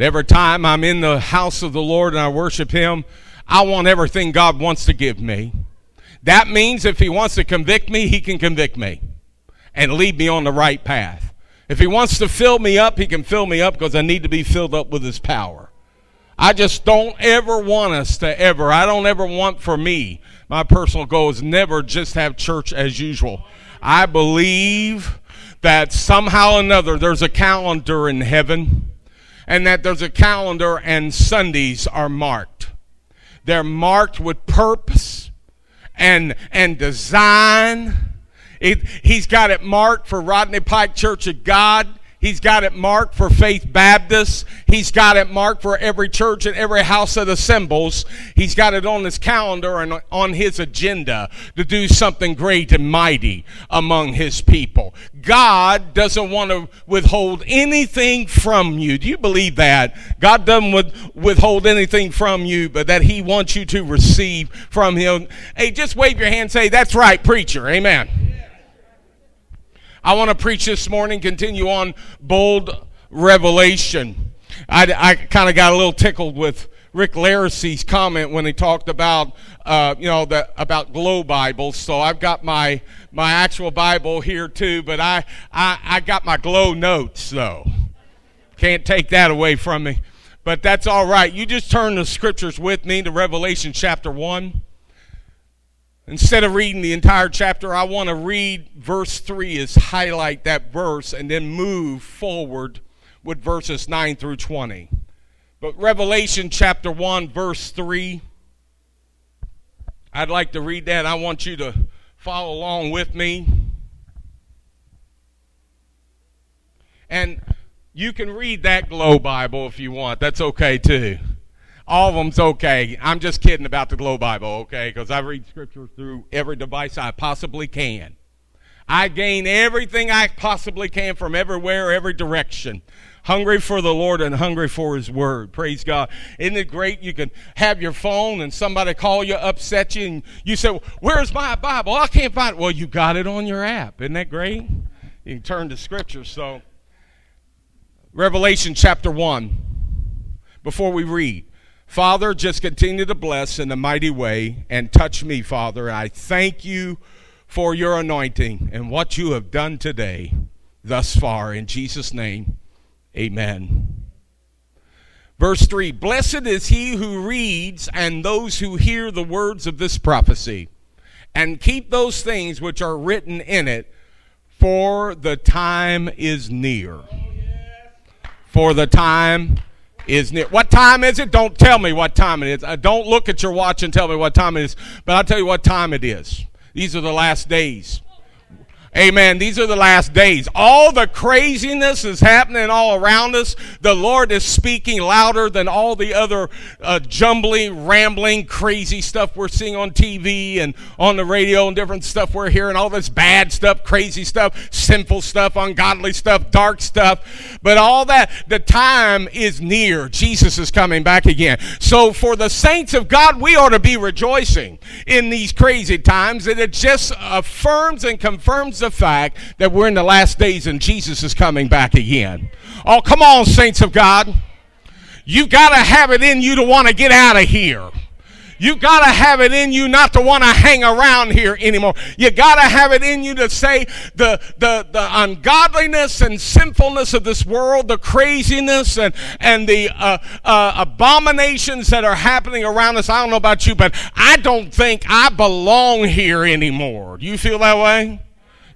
But every time I'm in the house of the Lord and I worship Him, I want everything God wants to give me. That means if He wants to convict me, He can convict me and lead me on the right path. If He wants to fill me up, He can fill me up because I need to be filled up with His power. I just don't ever want us to ever, I don't ever want for me, my personal goal is never just have church as usual. I believe that somehow or another there's a calendar in heaven and that there's a calendar and Sundays are marked. They're marked with purpose and, and design. It, he's got it marked for Rodney Pike Church of God. He's got it marked for Faith Baptist. He's got it marked for every church and every house that assembles. He's got it on his calendar and on his agenda to do something great and mighty among his people. God doesn't want to withhold anything from you. Do you believe that? God doesn't withhold anything from you, but that he wants you to receive from him. Hey, just wave your hand say, that's right, preacher. Amen. I want to preach this morning, continue on bold revelation. I, I kind of got a little tickled with Rick Laracy's comment when he talked about, uh, you know, the, about glow Bibles. So I've got my my actual Bible here too, but I, I I got my glow notes though. Can't take that away from me, but that's all right. You just turn the scriptures with me to Revelation chapter one. Instead of reading the entire chapter, I want to read verse 3 is highlight that verse and then move forward with verses 9 through 20. But Revelation chapter 1, verse 3, I'd like to read that. I want you to follow along with me. And you can read that Glow Bible if you want. That's okay too all of them's okay. I'm just kidding about the Glow Bible, okay? Because I read scripture through every device I possibly can. I gain everything I possibly can from everywhere, every direction. Hungry for the Lord and hungry for His Word. Praise God. Isn't it great? You can have your phone and somebody call you, upset you, and you say, Where's my Bible? I can't find it. Well, you got it on your app. Isn't that great? You can turn to Scripture. So, Revelation chapter 1. Before we read, Father, just continue to bless in a mighty way and touch me, Father. I thank you for your anointing and what you have done today thus far. In Jesus' name, amen. Verse 3 Blessed is he who reads and those who hear the words of this prophecy and keep those things which are written in it, for the time is near. For the time is near. What time is it? Don't tell me what time it is. Uh, don't look at your watch and tell me what time it is, but I'll tell you what time it is. These are the last days. Amen. These are the last days. All the craziness is happening all around us. The Lord is speaking louder than all the other uh, jumbling, rambling, crazy stuff we're seeing on TV and on the radio and different stuff we're hearing. All this bad stuff, crazy stuff, sinful stuff, ungodly stuff, dark stuff. But all that, the time is near. Jesus is coming back again. So for the saints of God, we ought to be rejoicing in these crazy times. And it just affirms and confirms the fact that we're in the last days and Jesus is coming back again. Oh, come on, saints of God. You got to have it in you to want to get out of here. You got to have it in you not to want to hang around here anymore. You got to have it in you to say the, the, the ungodliness and sinfulness of this world, the craziness and, and the uh, uh, abominations that are happening around us. I don't know about you, but I don't think I belong here anymore. Do you feel that way?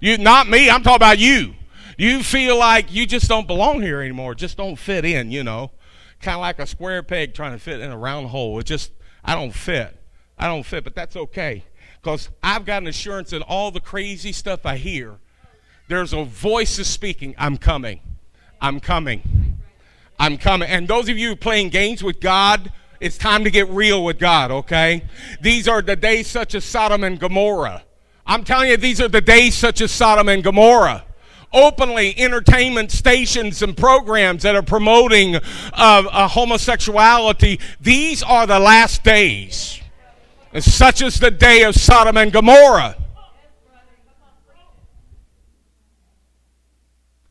You, not me. I'm talking about you. You feel like you just don't belong here anymore. Just don't fit in, you know. Kind of like a square peg trying to fit in a round hole. It just, I don't fit. I don't fit, but that's okay. Because I've got an assurance in all the crazy stuff I hear. There's a voice is speaking. I'm coming. I'm coming. I'm coming. And those of you playing games with God, it's time to get real with God, okay? These are the days such as Sodom and Gomorrah. I'm telling you, these are the days such as Sodom and Gomorrah. Openly, entertainment stations and programs that are promoting uh, uh, homosexuality. These are the last days, such as the day of Sodom and Gomorrah.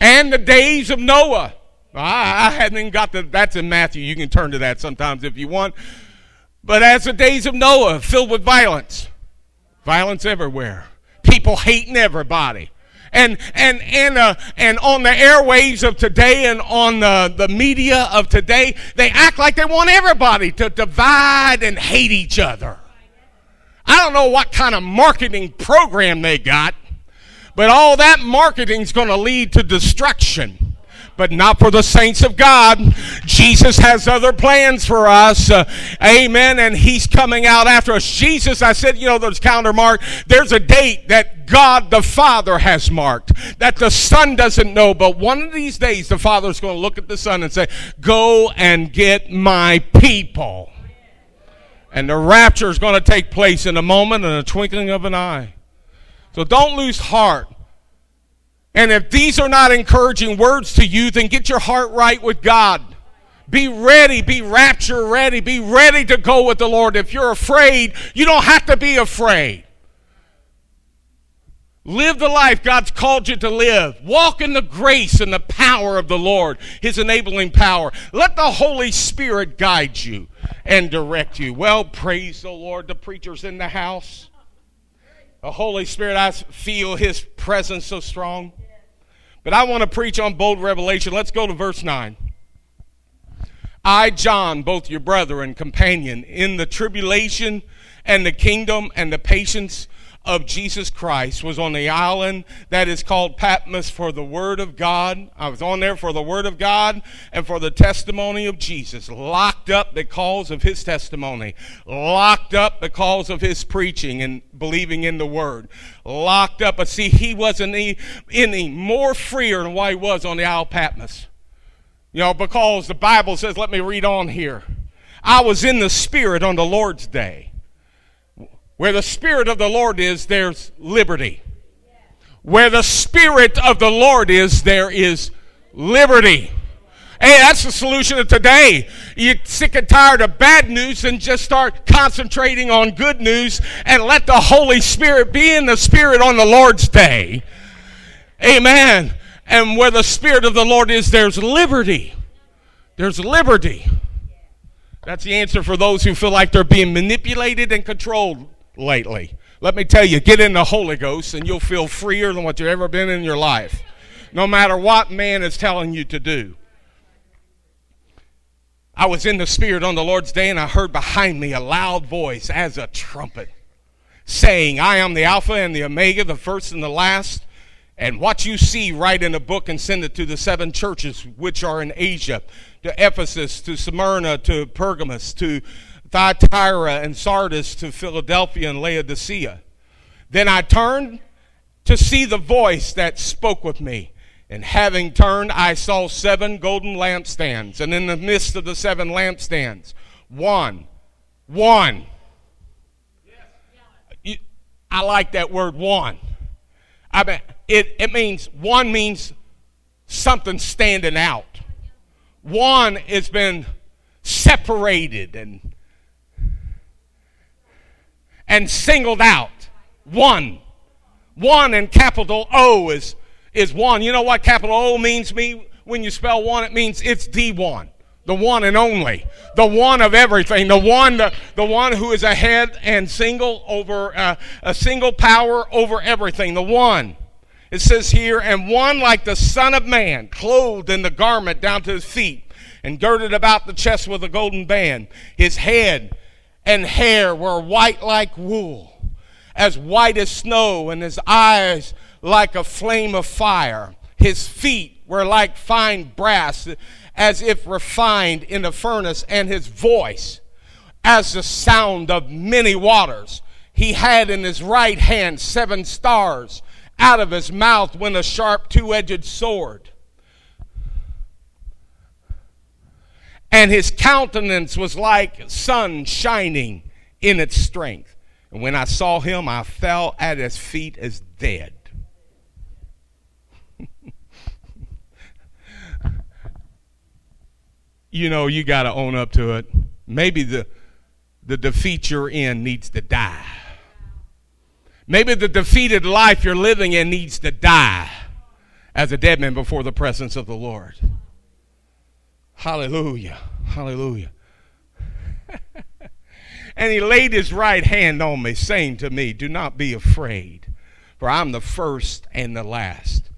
And the days of Noah. I, I hadn't even got the, that's in Matthew. You can turn to that sometimes if you want. But as the days of Noah, filled with violence, violence everywhere, people hating everybody. And, and, and, uh, and on the airwaves of today and on the, the media of today, they act like they want everybody to divide and hate each other. I don't know what kind of marketing program they got, but all that marketing is going to lead to destruction but not for the saints of God. Jesus has other plans for us. Uh, amen. And he's coming out after us. Jesus, I said, you know, there's counter mark. There's a date that God the Father has marked that the Son doesn't know, but one of these days the Father's going to look at the Son and say, Go and get my people. And the rapture is going to take place in a moment and a twinkling of an eye. So don't lose heart. And if these are not encouraging words to you, then get your heart right with God. Be ready, be rapture ready, be ready to go with the Lord. If you're afraid, you don't have to be afraid. Live the life God's called you to live. Walk in the grace and the power of the Lord, His enabling power. Let the Holy Spirit guide you and direct you. Well, praise the Lord. The preacher's in the house. The Holy Spirit, I feel His presence so strong. But I want to preach on bold revelation. Let's go to verse 9. I, John, both your brother and companion, in the tribulation and the kingdom and the patience of Jesus Christ was on the island that is called Patmos for the Word of God. I was on there for the Word of God and for the testimony of Jesus. Locked up because of his testimony. Locked up because of his preaching and believing in the Word. Locked up. But see, he wasn't any, more freer than what he was on the Isle of Patmos. You know, because the Bible says, let me read on here. I was in the Spirit on the Lord's day. Where the Spirit of the Lord is, there's liberty. Where the Spirit of the Lord is, there is liberty. Hey, that's the solution of today. You're sick and tired of bad news and just start concentrating on good news and let the Holy Spirit be in the Spirit on the Lord's day. Amen. And where the Spirit of the Lord is, there's liberty. There's liberty. That's the answer for those who feel like they're being manipulated and controlled lately. Let me tell you, get in the Holy Ghost and you'll feel freer than what you've ever been in your life. No matter what man is telling you to do. I was in the Spirit on the Lord's day and I heard behind me a loud voice as a trumpet saying, I am the Alpha and the Omega, the first and the last. And what you see, write in a book and send it to the seven churches which are in Asia, to Ephesus, to Smyrna, to Pergamos, to Thyatira and Sardis to Philadelphia and Laodicea. Then I turned to see the voice that spoke with me. And having turned, I saw seven golden lampstands. And in the midst of the seven lampstands, one, one. I like that word one. I mean, it, it means one means something standing out. One has been separated and and singled out. One. One and capital O is, is one. You know what capital O means me when you spell one? It means it's the one. The one and only. The one of everything. The one, the, the one who is ahead and single over, uh, a single power over everything. The one. It says here, and one like the Son of Man, clothed in the garment down to his feet, and girded about the chest with a golden band. His head and hair were white like wool, as white as snow, and his eyes like a flame of fire. His feet were like fine brass, as if refined in a furnace, and his voice as the sound of many waters. He had in his right hand seven stars. Out of his mouth went a sharp two edged sword. And his countenance was like sun shining in its strength. And when I saw him, I fell at his feet as dead. you know, you got to own up to it. Maybe the, the defeat you're in needs to die. Maybe the defeated life you're living in needs to die as a dead man before the presence of the Lord. Hallelujah. Hallelujah. and he laid his right hand on me, saying to me, Do not be afraid, for I'm the first and the last.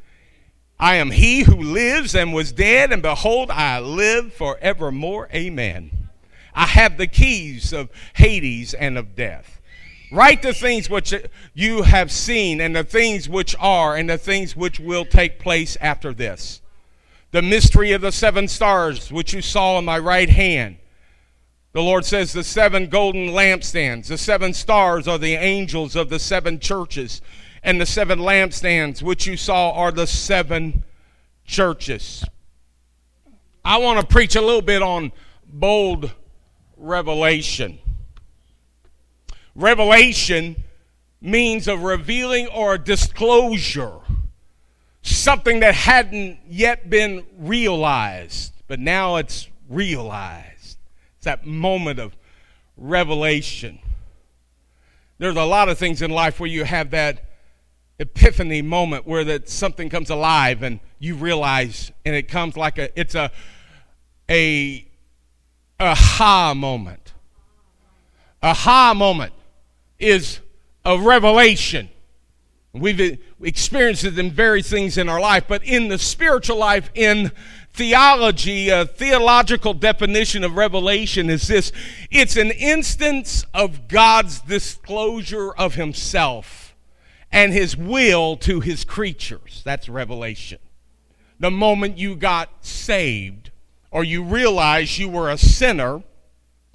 I am he who lives and was dead, and behold, I live forevermore. Amen. I have the keys of Hades and of death. Write the things which you have seen, and the things which are, and the things which will take place after this. The mystery of the seven stars, which you saw in my right hand. The Lord says the seven golden lampstands, the seven stars are the angels of the seven churches, and the seven lampstands, which you saw, are the seven churches. I want to preach a little bit on bold revelation. Revelation means a revealing or a disclosure, something that hadn't yet been realized, but now it's realized. It's that moment of revelation. There's a lot of things in life where you have that epiphany moment where that something comes alive and you realize and it comes like a it's a a aha moment. Aha moment is a revelation. We've experienced it in various things in our life, but in the spiritual life, in theology, a theological definition of revelation is this it's an instance of God's disclosure of Himself and His will to His creatures. That's revelation. The moment you got saved or you realized you were a sinner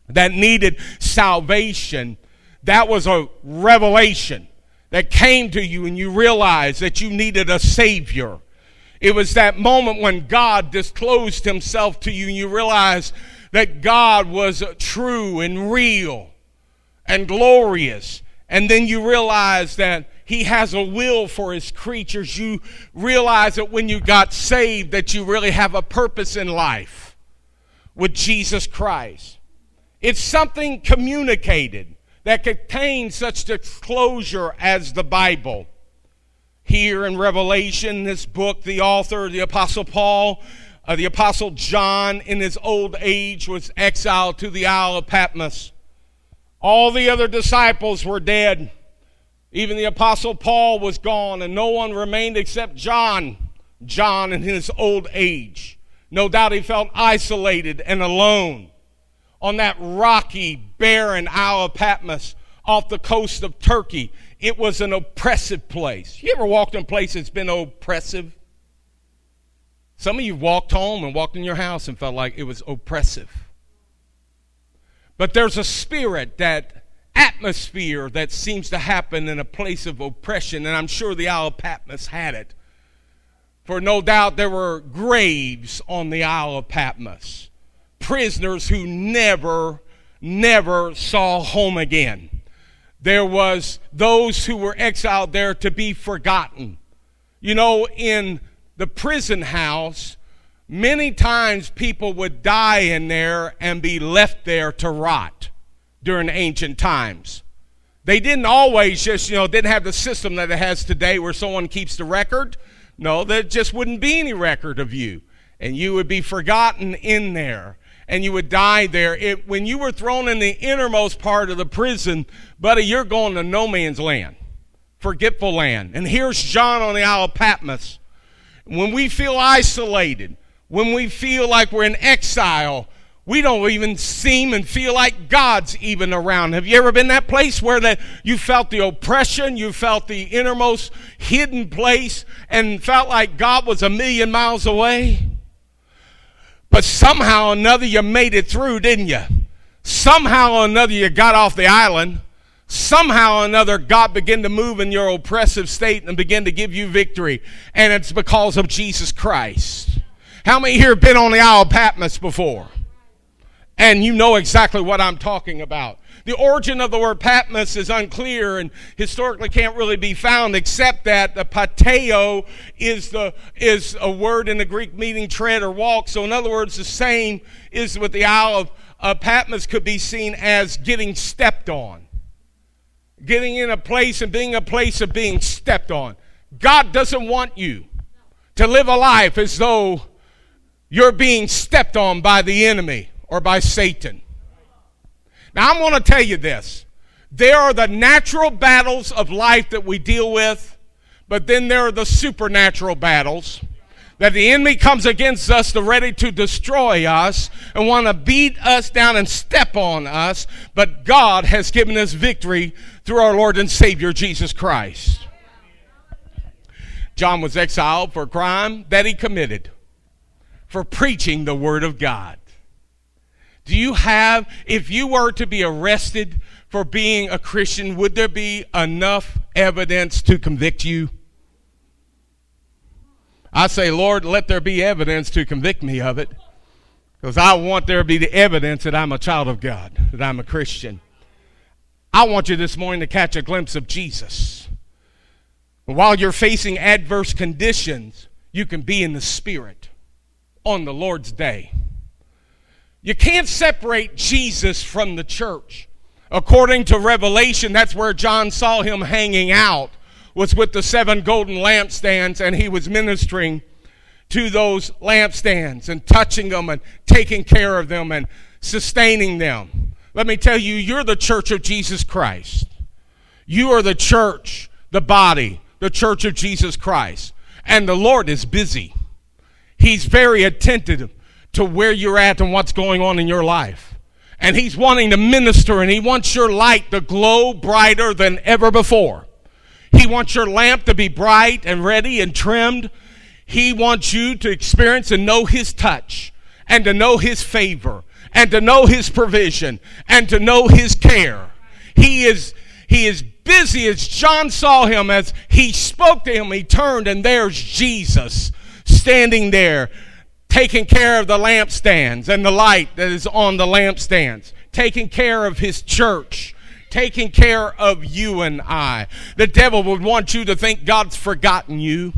that needed salvation, that was a revelation that came to you and you realized that you needed a Savior. It was that moment when God disclosed Himself to you and you realized that God was true and real and glorious. And then you realize that He has a will for His creatures. You realize that when you got saved, that you really have a purpose in life with Jesus Christ. It's something communicated that contains such disclosure as the Bible. Here in Revelation, this book, the author, the Apostle Paul, uh, the Apostle John, in his old age, was exiled to the Isle of Patmos. All the other disciples were dead. Even the Apostle Paul was gone, and no one remained except John. John, in his old age. No doubt he felt isolated and alone on that rocky, barren Isle of Patmos off the coast of Turkey. It was an oppressive place. You ever walked in a place that's been oppressive? Some of you walked home and walked in your house and felt like it was oppressive. But there's a spirit, that atmosphere that seems to happen in a place of oppression, and I'm sure the Isle of Patmos had it. For no doubt there were graves on the Isle of Patmos prisoners who never, never saw home again. There was those who were exiled there to be forgotten. You know, in the prison house, many times people would die in there and be left there to rot during ancient times. They didn't always just, you know, didn't have the system that it has today where someone keeps the record. No, there just wouldn't be any record of you. And you would be forgotten in there and you would die there. It, when you were thrown in the innermost part of the prison, buddy, you're going to no man's land, forgetful land. And here's John on the Isle of Patmos. When we feel isolated, when we feel like we're in exile, we don't even seem and feel like God's even around. Have you ever been that place where that you felt the oppression, you felt the innermost hidden place, and felt like God was a million miles away? But somehow or another you made it through, didn't you? Somehow or another you got off the island. Somehow or another God began to move in your oppressive state and begin to give you victory. And it's because of Jesus Christ. How many here have been on the Isle of Patmos before? And you know exactly what I'm talking about. The origin of the word Patmos is unclear and historically can't really be found, except that the pateo is the is a word in the Greek meaning tread or walk. So, in other words, the same is with the Isle of uh, Patmos could be seen as getting stepped on, getting in a place and being a place of being stepped on. God doesn't want you to live a life as though you're being stepped on by the enemy or by Satan. Now, I'm going to tell you this. There are the natural battles of life that we deal with, but then there are the supernatural battles that the enemy comes against us ready to destroy us and want to beat us down and step on us, but God has given us victory through our Lord and Savior Jesus Christ. John was exiled for a crime that he committed for preaching the word of God. Do you have, if you were to be arrested for being a Christian, would there be enough evidence to convict you? I say, Lord, let there be evidence to convict me of it. Because I want there to be the evidence that I'm a child of God, that I'm a Christian. I want you this morning to catch a glimpse of Jesus. While you're facing adverse conditions, you can be in the Spirit on the Lord's day. You can't separate Jesus from the church. According to Revelation, that's where John saw him hanging out, was with the seven golden lampstands, and he was ministering to those lampstands and touching them and taking care of them and sustaining them. Let me tell you, you're the church of Jesus Christ. You are the church, the body, the church of Jesus Christ. And the Lord is busy. He's very attentive to where you're at and what's going on in your life. And He's wanting to minister and He wants your light to glow brighter than ever before. He wants your lamp to be bright and ready and trimmed. He wants you to experience and know His touch and to know His favor and to know His provision and to know His care. He is, he is busy as John saw him as he spoke to him. He turned and there's Jesus standing there taking care of the lampstands and the light that is on the lampstands, taking care of his church, taking care of you and I. The devil would want you to think God's forgotten you.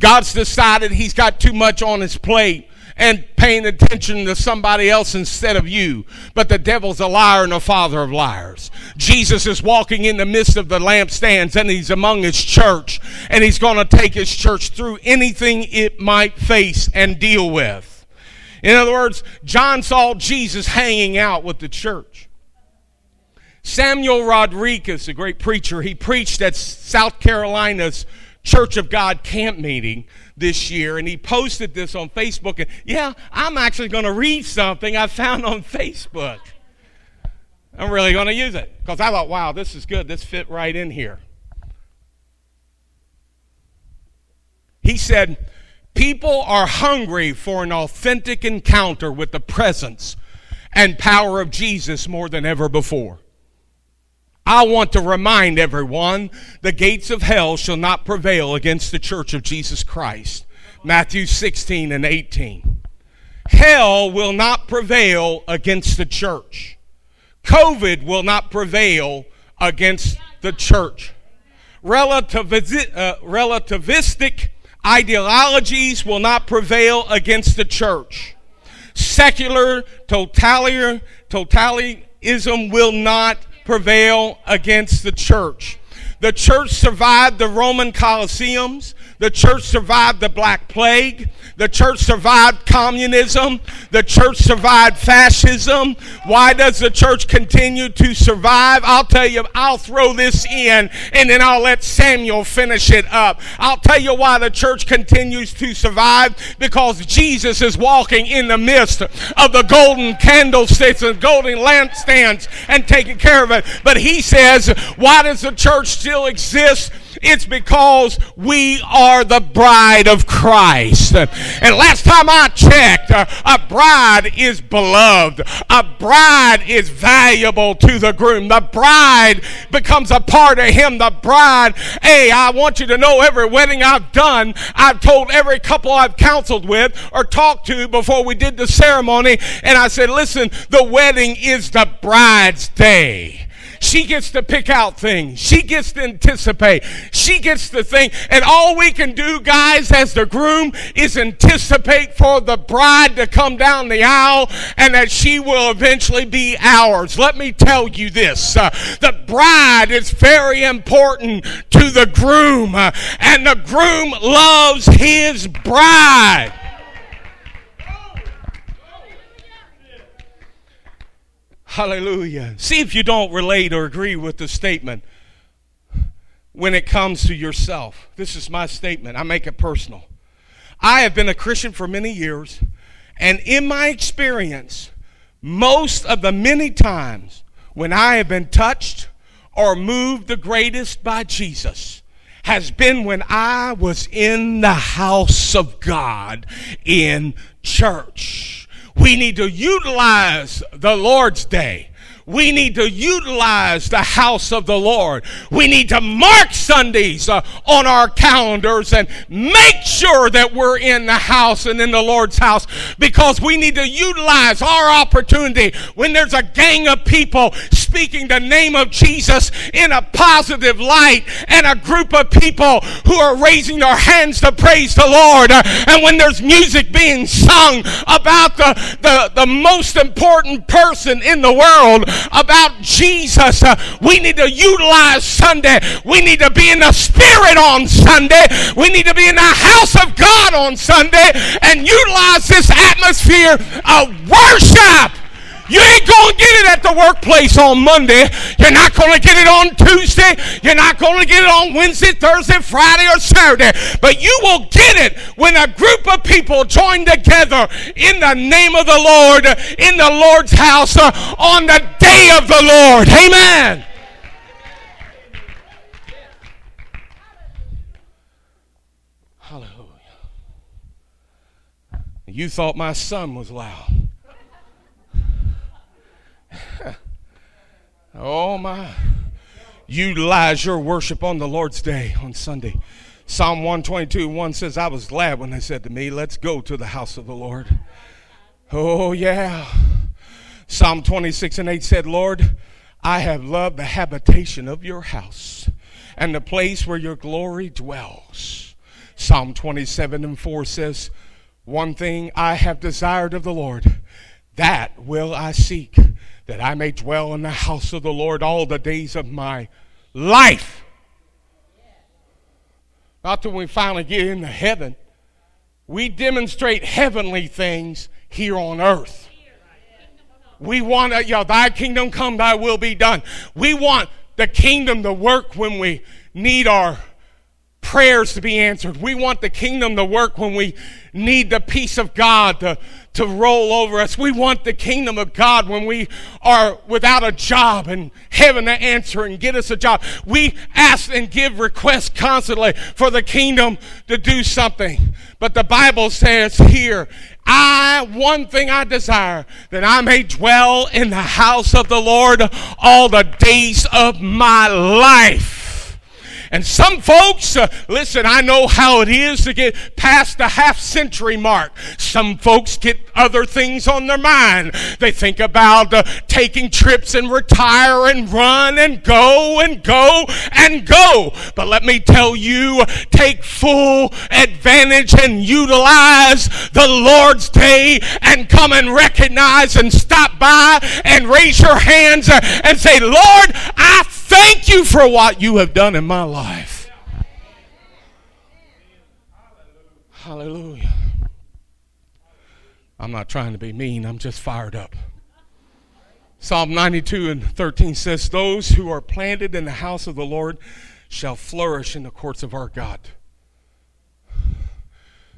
God's decided he's got too much on his plate and paying attention to somebody else instead of you. But the devil's a liar and a father of liars. Jesus is walking in the midst of the lampstands and he's among his church and he's going to take his church through anything it might face and deal with. In other words, John saw Jesus hanging out with the church. Samuel Rodriguez, a great preacher, he preached at South Carolina's Church of God camp meeting this year, and he posted this on Facebook. And yeah, I'm actually going to read something I found on Facebook. I'm really going to use it because I thought, wow, this is good. This fit right in here. He said, People are hungry for an authentic encounter with the presence and power of Jesus more than ever before. I want to remind everyone the gates of hell shall not prevail against the church of Jesus Christ. Matthew 16 and 18. Hell will not prevail against the church. COVID will not prevail against the church. Uh, relativistic ideologies will not prevail against the church. Secular totalitarian, totalitarianism will not prevail against the church. The church survived the Roman Colosseums. The church survived the Black Plague. The church survived communism. The church survived fascism. Why does the church continue to survive? I'll tell you, I'll throw this in and then I'll let Samuel finish it up. I'll tell you why the church continues to survive because Jesus is walking in the midst of the golden candlesticks and golden lampstands and taking care of it. But he says, why does the church still exist? It's because we are the bride of Christ. And last time I checked, uh, a bride is beloved. A bride is valuable to the groom. The bride becomes a part of him. The bride, hey, I want you to know every wedding I've done, I've told every couple I've counseled with or talked to before we did the ceremony, and I said, listen, the wedding is the bride's day. She gets to pick out things. She gets to anticipate. She gets to think. And all we can do, guys, as the groom, is anticipate for the bride to come down the aisle and that she will eventually be ours. Let me tell you this uh, the bride is very important to the groom, uh, and the groom loves his bride. Hallelujah. See if you don't relate or agree with the statement when it comes to yourself. This is my statement. I make it personal. I have been a Christian for many years, and in my experience, most of the many times when I have been touched or moved the greatest by Jesus has been when I was in the house of God in church. We need to utilize the Lord's Day we need to utilize the house of the Lord. We need to mark Sundays uh, on our calendars and make sure that we're in the house and in the Lord's house because we need to utilize our opportunity when there's a gang of people speaking the name of Jesus in a positive light and a group of people who are raising their hands to praise the Lord. Uh, and when there's music being sung about the, the, the most important person in the world, about Jesus. Uh, we need to utilize Sunday. We need to be in the Spirit on Sunday. We need to be in the house of God on Sunday and utilize this atmosphere of worship. You ain't going to get it at the workplace on Monday. You're not going to get it on Tuesday. You're not going to get it on Wednesday, Thursday, Friday, or Saturday. But you will get it when a group of people join together in the name of the Lord, in the Lord's house, uh, on the day of the Lord. Amen. Hallelujah. You thought my son was loud. oh my. Utilize your worship on the Lord's day on Sunday. Psalm 122 1 says, I was glad when they said to me, Let's go to the house of the Lord. Oh, yeah. Psalm 26 and 8 said, Lord, I have loved the habitation of your house and the place where your glory dwells. Psalm 27 and 4 says, One thing I have desired of the Lord, that will I seek that I may dwell in the house of the Lord all the days of my life. Not till we finally get into heaven. We demonstrate heavenly things here on earth. We want, uh, yeah, thy kingdom come, thy will be done. We want the kingdom to work when we need our prayers to be answered. We want the kingdom to work when we need the peace of God to, to roll over us. We want the kingdom of God when we are without a job and heaven to answer and get us a job. We ask and give requests constantly for the kingdom to do something. But the Bible says here, I, one thing I desire, that I may dwell in the house of the Lord all the days of my life. And some folks, uh, listen, I know how it is to get past the half century mark. Some folks get other things on their mind. They think about uh, taking trips and retire and run and go and go and go. But let me tell you, take full advantage and utilize the Lord's day and come and recognize and stop by and raise your hands and say, Lord, I Thank you for what you have done in my life. Hallelujah. I'm not trying to be mean, I'm just fired up. Psalm 92 and 13 says, Those who are planted in the house of the Lord shall flourish in the courts of our God.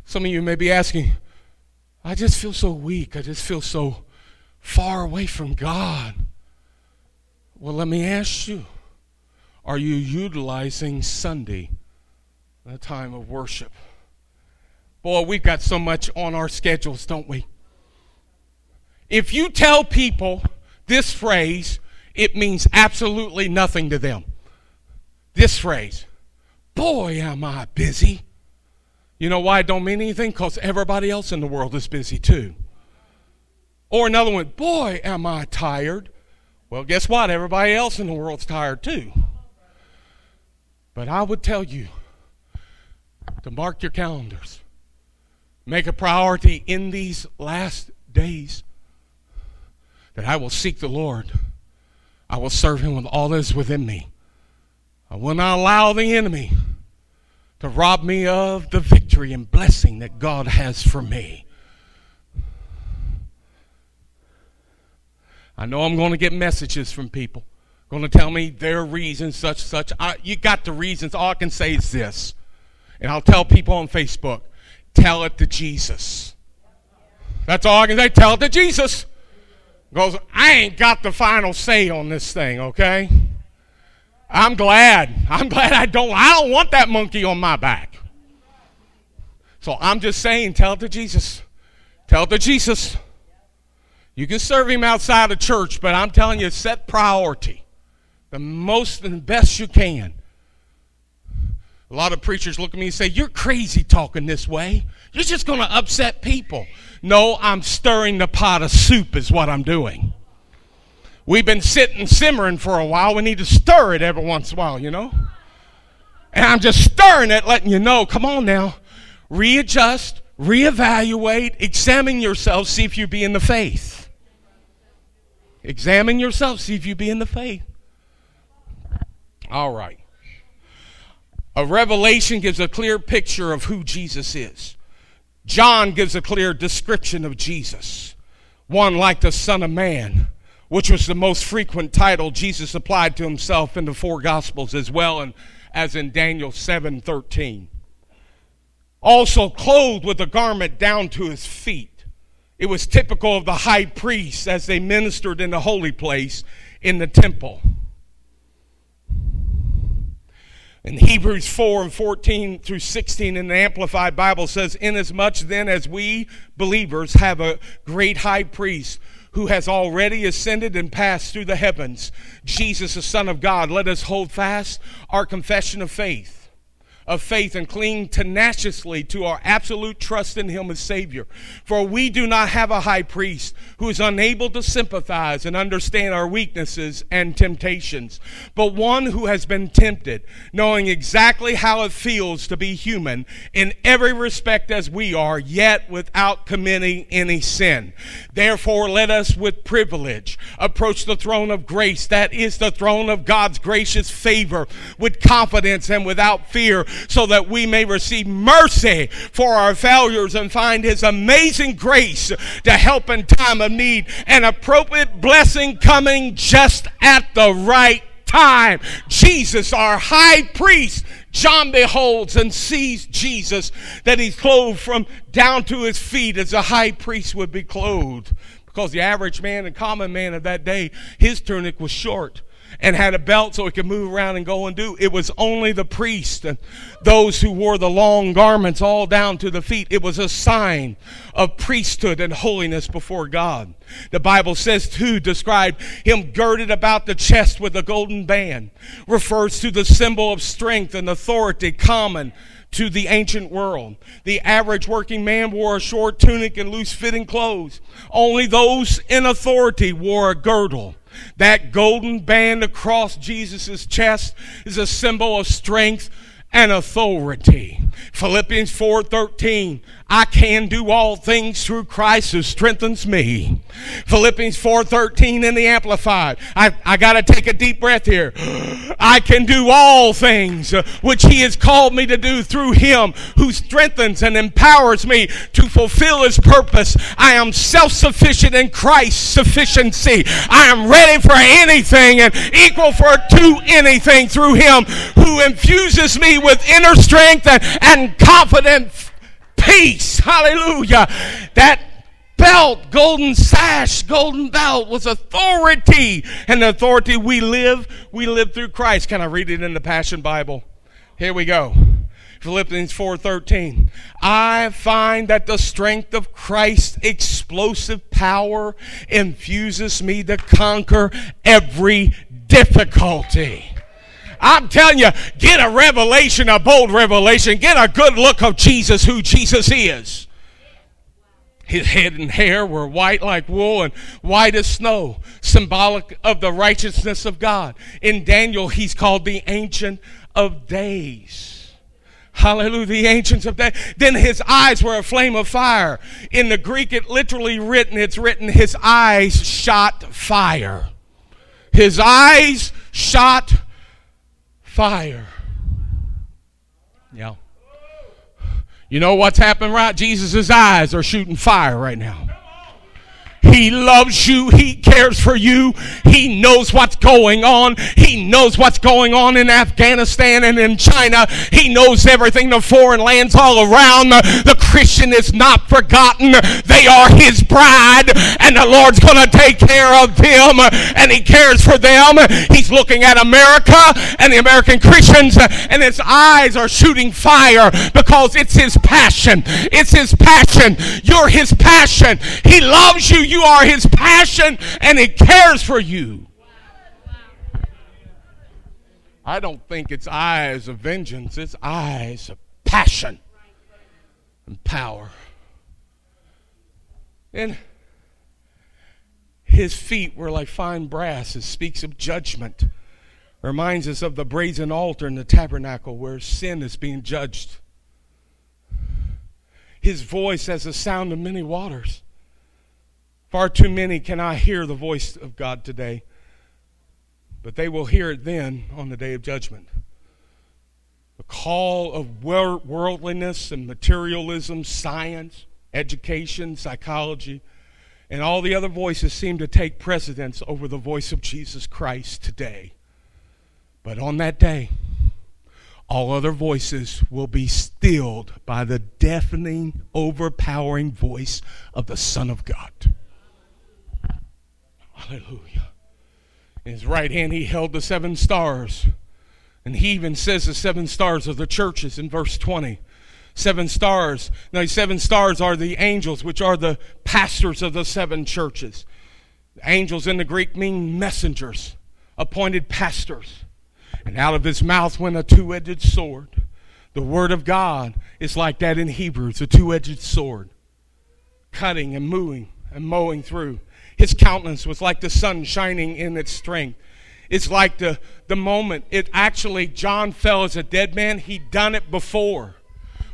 Some of you may be asking, I just feel so weak. I just feel so far away from God. Well, let me ask you are you utilizing Sunday, the time of worship? Boy, we've got so much on our schedules, don't we? If you tell people this phrase, it means absolutely nothing to them. This phrase, boy, am I busy. You know why it don't mean anything? Because everybody else in the world is busy too. Or another one, boy, am I tired. Well, guess what? Everybody else in the world's tired too. But I would tell you to mark your calendars. Make a priority in these last days that I will seek the Lord. I will serve him with all that is within me. I will not allow the enemy to rob me of the victory and blessing that God has for me. I know I'm going to get messages from people going to tell me their reasons, such, such. I, you got the reasons. All I can say is this. And I'll tell people on Facebook tell it to Jesus. That's all I can say. Tell it to Jesus. Goes, I ain't got the final say on this thing, okay? I'm glad. I'm glad I don't I don't want that monkey on my back. So I'm just saying, tell it to Jesus. Tell it to Jesus. You can serve him outside of church, but I'm telling you, set priority the most and best you can. A lot of preachers look at me and say, You're crazy talking this way. You're just going to upset people. No, I'm stirring the pot of soup, is what I'm doing. We've been sitting simmering for a while. We need to stir it every once in a while, you know? And I'm just stirring it, letting you know, come on now, readjust, reevaluate, examine yourself, see if you be in the faith. Examine yourself, see if you be in the faith. All right. A revelation gives a clear picture of who Jesus is. John gives a clear description of Jesus. One like the Son of Man, which was the most frequent title Jesus applied to himself in the four Gospels as well and as in Daniel 7:13. Also clothed with a garment down to his feet. It was typical of the high priests as they ministered in the holy place in the temple. In Hebrews 4 and 14 through 16 in the Amplified Bible says, Inasmuch then as we believers have a great high priest who has already ascended and passed through the heavens, Jesus, the Son of God, let us hold fast our confession of faith of faith and cling tenaciously to our absolute trust in Him as Savior. For we do not have a high priest who is unable to sympathize and understand our weaknesses and temptations, but one who has been tempted, knowing exactly how it feels to be human in every respect as we are, yet without committing any sin. Therefore, let us with privilege approach the throne of grace, that is the throne of God's gracious favor, with confidence and without fear so that we may receive mercy for our failures and find His amazing grace to help in time of need, an appropriate blessing coming just at the right time. Jesus, our high priest, John beholds and sees Jesus that he's clothed from down to his feet as a high priest would be clothed. Because the average man and common man of that day, his tunic was short and had a belt so he could move around and go and do. It was only the priest and those who wore the long garments all down to the feet. It was a sign of priesthood and holiness before God. The Bible says to describe him girded about the chest with a golden band, refers to the symbol of strength and authority common to the ancient world. The average working man wore a short tunic and loose fitting clothes. Only those in authority wore a girdle. That golden band across Jesus' chest is a symbol of strength and authority. Philippians 4:13 I can do all things through Christ who strengthens me. Philippians 4:13 in the amplified. I, I got to take a deep breath here. I can do all things uh, which he has called me to do through him who strengthens and empowers me to fulfill his purpose. I am self-sufficient in Christ's sufficiency. I am ready for anything and equal for to anything through him who infuses me with inner strength and, and confidence peace. Hallelujah. That belt, golden sash, golden belt was authority. And the authority we live, we live through Christ. Can I read it in the Passion Bible? Here we go. Philippians 4:13 I find that the strength of Christ's explosive power infuses me to conquer every difficulty. I'm telling you, get a revelation, a bold revelation. Get a good look of Jesus, who Jesus is. His head and hair were white like wool and white as snow, symbolic of the righteousness of God. In Daniel, he's called the Ancient of Days. Hallelujah, the ancients of days. Then his eyes were a flame of fire. In the Greek, it literally written, it's written, his eyes shot fire. His eyes shot fire. Yeah. You know what's happened right? Jesus' eyes are shooting fire right now. He loves you. He cares for you. He knows what's going on. He knows what's going on in Afghanistan and in China. He knows everything, the foreign lands all around. The Christian is not forgotten. They are his bride, and the Lord's going to take care of them, and he cares for them. He's looking at America and the American Christians, and his eyes are shooting fire because it's his passion. It's his passion. You're his passion. He loves you. You are his passion, and he cares for you. I don't think it's eyes of vengeance, it's eyes of passion and power. And his feet were like fine brass. It speaks of judgment. Reminds us of the brazen altar in the tabernacle where sin is being judged. His voice has the sound of many waters. Far too many cannot hear the voice of God today, but they will hear it then on the day of judgment. The call of worldliness and materialism, science, education, psychology, and all the other voices seem to take precedence over the voice of Jesus Christ today. But on that day, all other voices will be stilled by the deafening, overpowering voice of the Son of God. Hallelujah. In his right hand, he held the seven stars. And he even says the seven stars of the churches in verse 20. Seven stars. Now, seven stars are the angels, which are the pastors of the seven churches. Angels in the Greek mean messengers, appointed pastors. And out of his mouth went a two edged sword. The word of God is like that in Hebrews, a two edged sword, cutting and moving and mowing through. His countenance was like the sun shining in its strength. It's like the, the moment it actually, John fell as a dead man. He'd done it before.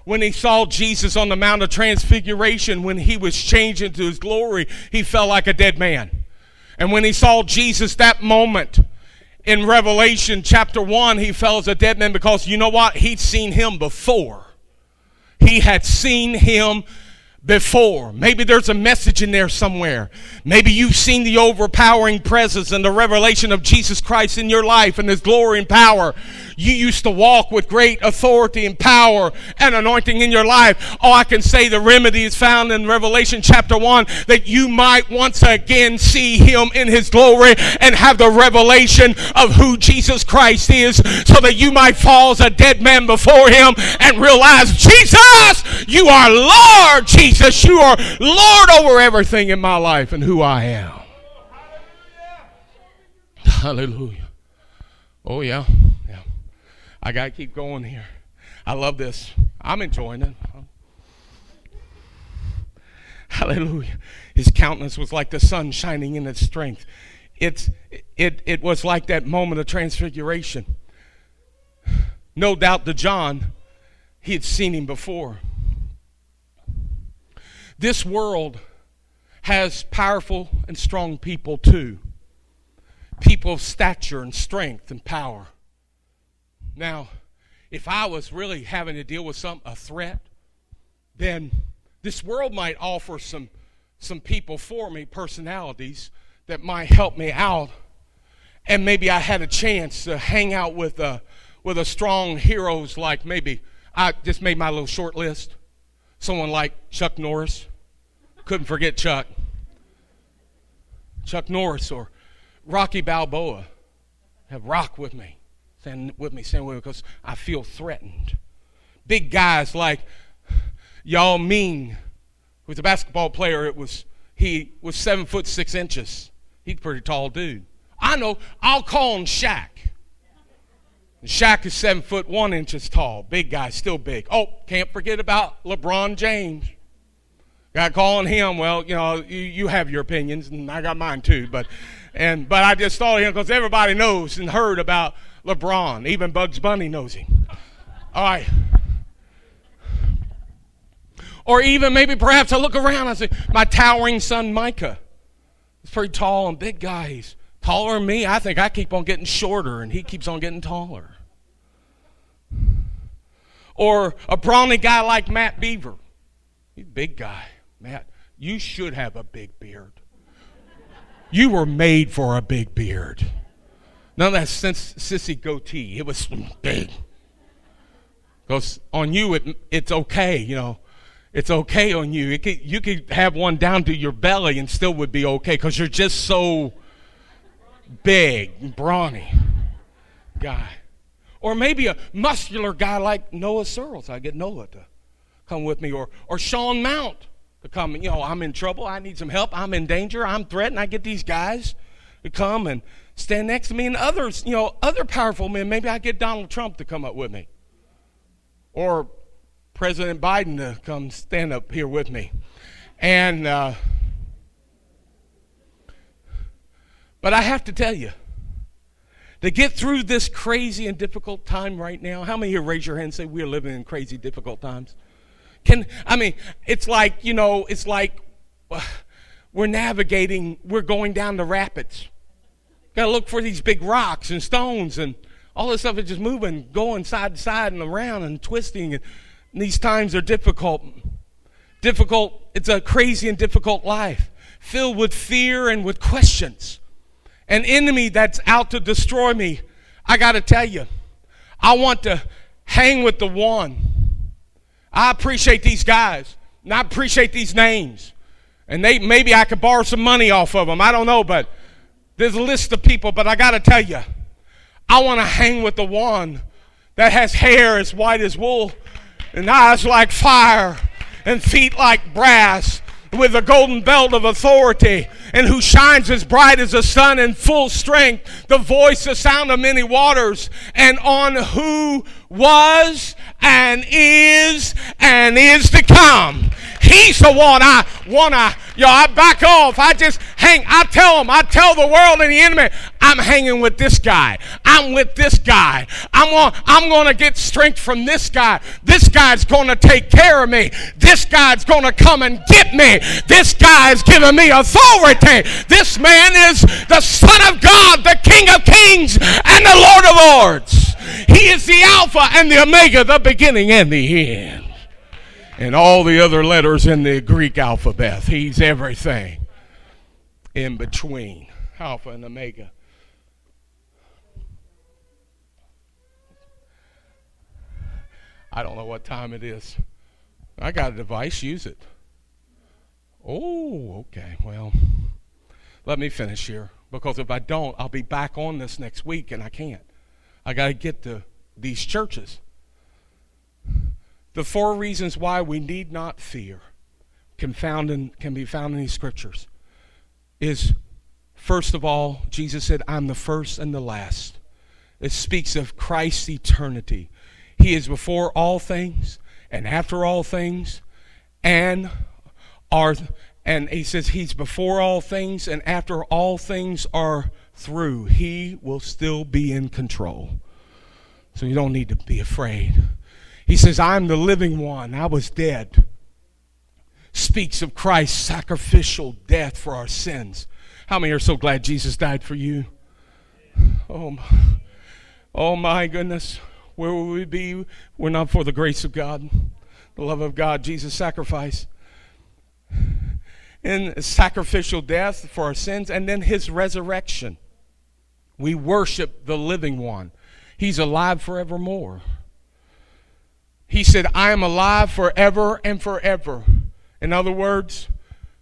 When he saw Jesus on the Mount of Transfiguration, when he was changed into his glory, he fell like a dead man. And when he saw Jesus that moment in Revelation chapter 1, he fell as a dead man because you know what? He'd seen him before. He had seen him before. Maybe there's a message in there somewhere. Maybe you've seen the overpowering presence and the revelation of Jesus Christ in your life and His glory and power. You used to walk with great authority and power and anointing in your life. Oh, I can say the remedy is found in Revelation chapter 1 that you might once again see Him in His glory and have the revelation of who Jesus Christ is so that you might fall as a dead man before Him and realize, Jesus, you are Lord Jesus. Jesus, you are Lord over everything in my life and who I am. Hallelujah. Oh, yeah. Yeah. I got to keep going here. I love this. I'm enjoying it. Hallelujah. His countenance was like the sun shining in its strength. It's, it, it was like that moment of transfiguration. No doubt to John, he had seen him before. This world has powerful and strong people too. People of stature and strength and power. Now, if I was really having to deal with some a threat, then this world might offer some some people for me, personalities that might help me out, and maybe I had a chance to hang out with a with a strong heroes like maybe I just made my little short list someone like Chuck Norris. Couldn't forget Chuck. Chuck Norris or Rocky Balboa. Have Rock with me. Stand with me, stand with me because I feel threatened. Big guys like Yao Ming, who's a basketball player. It was he was seven foot six inches. He's a pretty tall dude. I know. I'll call him Shaq. Shaq is seven foot one inches tall. Big guy, still big. Oh, can't forget about LeBron James. Got calling him. Well, you know, you, you have your opinions, and I got mine too. But, and but I just thought of him because everybody knows and heard about LeBron. Even Bugs Bunny knows him. All right. Or even maybe perhaps I look around and I say, my towering son Micah. He's pretty tall and big guy. He's taller than me. I think I keep on getting shorter and he keeps on getting taller. Or a brawny guy like Matt Beaver. He's a big guy. Matt, you should have a big beard. You were made for a big beard. None of that sense, sissy goatee. It was big. Because on you, it, it's okay, you know. It's okay on you. It could, you could have one down to your belly and still would be okay because you're just so big, brawny guy. Or maybe a muscular guy like Noah Searles. I get Noah to come with me. Or, or Sean Mount to come. You know, I'm in trouble. I need some help. I'm in danger. I'm threatened. I get these guys to come and stand next to me. And others, you know, other powerful men. Maybe I get Donald Trump to come up with me. Or President Biden to come stand up here with me. And, uh, but I have to tell you, to get through this crazy and difficult time right now, how many here raise your hand and say we're living in crazy, difficult times? Can, I mean, it's like, you know, it's like we're navigating, we're going down the rapids. Got to look for these big rocks and stones and all this stuff is just moving, going side to side and around and twisting. And these times are difficult. Difficult, it's a crazy and difficult life, filled with fear and with questions. An enemy that's out to destroy me. I got to tell you, I want to hang with the one. I appreciate these guys, and I appreciate these names. And they maybe I could borrow some money off of them. I don't know, but there's a list of people, but I got to tell you, I want to hang with the one that has hair as white as wool and eyes like fire and feet like brass with a golden belt of authority and who shines as bright as the sun in full strength, the voice, the sound of many waters, and on who was and is and is to come. He's the one I want to, yo, I back off. I just hang. I tell him. I tell the world and the enemy, I'm hanging with this guy. I'm with this guy. I'm going, I'm going to get strength from this guy. This guy's going to take care of me. This guy's going to come and get me. This guy's giving me authority. This man is the Son of God, the King of Kings, and the Lord of Lords. He is the Alpha and the Omega, the beginning and the end and all the other letters in the Greek alphabet. He's everything in between Alpha and Omega. I don't know what time it is. I got a device, use it. Oh, okay. Well, let me finish here because if I don't, I'll be back on this next week and I can't. I got to get to these churches. The four reasons why we need not fear can, found in, can be found in these scriptures is first of all, Jesus said, I'm the first and the last. It speaks of Christ's eternity. He is before all things and after all things and are and he says he's before all things and after all things are through he will still be in control so you don't need to be afraid he says, I'm the living one. I was dead. Speaks of Christ's sacrificial death for our sins. How many are so glad Jesus died for you? Oh my, oh my goodness. Where would we be? We're not for the grace of God, the love of God, Jesus' sacrifice. In sacrificial death for our sins, and then his resurrection. We worship the living one. He's alive forevermore. He said, I am alive forever and forever. In other words,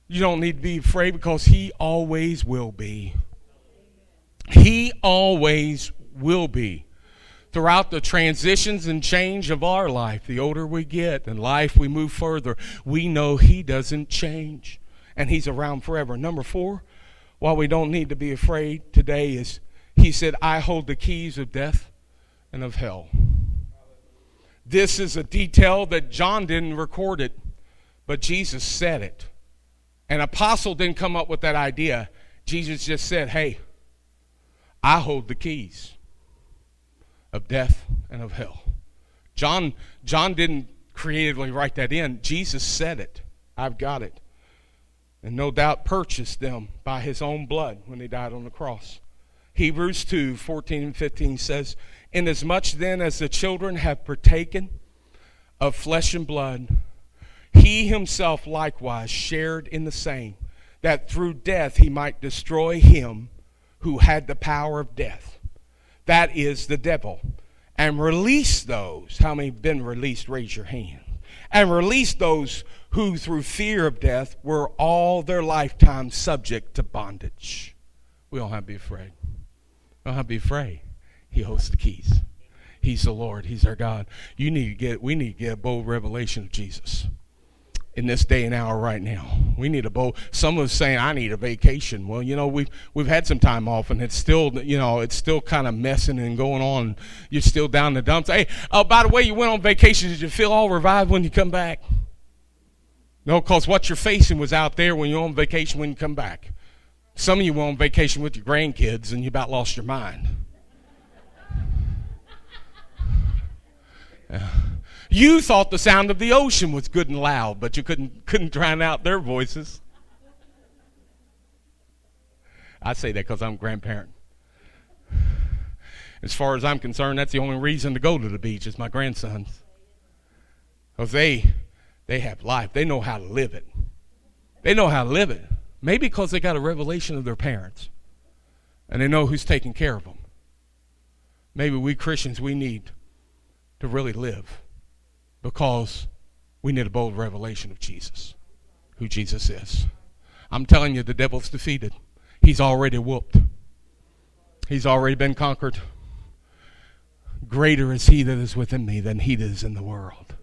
you don't need to be afraid because He always will be. He always will be. Throughout the transitions and change of our life, the older we get and life we move further, we know He doesn't change and He's around forever. Number four, why we don't need to be afraid today is He said, I hold the keys of death and of hell. This is a detail that John didn't record it, but Jesus said it. An apostle didn't come up with that idea. Jesus just said, Hey, I hold the keys of death and of hell. John, John didn't creatively write that in. Jesus said it. I've got it. And no doubt purchased them by his own blood when he died on the cross. Hebrews 2 14 and 15 says, Inasmuch then as the children have partaken of flesh and blood, he himself likewise shared in the same, that through death he might destroy him who had the power of death. That is the devil. And release those. How many have been released? Raise your hand. And release those who, through fear of death, were all their lifetime subject to bondage. We don't have to be afraid. We don't have to be afraid. He holds the keys. He's the Lord. He's our God. You need to get. We need to get a bold revelation of Jesus in this day and hour right now. We need a bowl. Someone's saying I need a vacation. Well, you know we've we've had some time off, and it's still you know it's still kind of messing and going on. You're still down the dumps. Hey, oh by the way, you went on vacation. Did you feel all revived when you come back? No, because what you're facing was out there when you're on vacation when you come back. Some of you were on vacation with your grandkids and you about lost your mind. You thought the sound of the ocean was good and loud, but you couldn't, couldn't drown out their voices. I say that because I'm a grandparent. As far as I'm concerned, that's the only reason to go to the beach is my grandsons. Because they, they have life. They know how to live it. They know how to live it. Maybe because they got a revelation of their parents. And they know who's taking care of them. Maybe we Christians, we need to really live because we need a bold revelation of Jesus, who Jesus is. I'm telling you, the devil's defeated. He's already whooped, he's already been conquered. Greater is he that is within me than he that is in the world.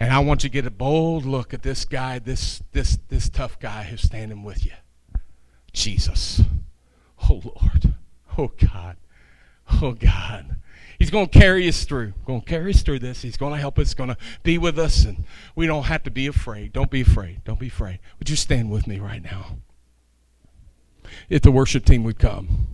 And I want you to get a bold look at this guy, this this this tough guy who's standing with you. Jesus. Oh Lord. Oh God. Oh God. He's going to carry us through. Going to carry us through this. He's going to help us. Going to be with us, and we don't have to be afraid. Don't be afraid. Don't be afraid. Would you stand with me right now? If the worship team would come.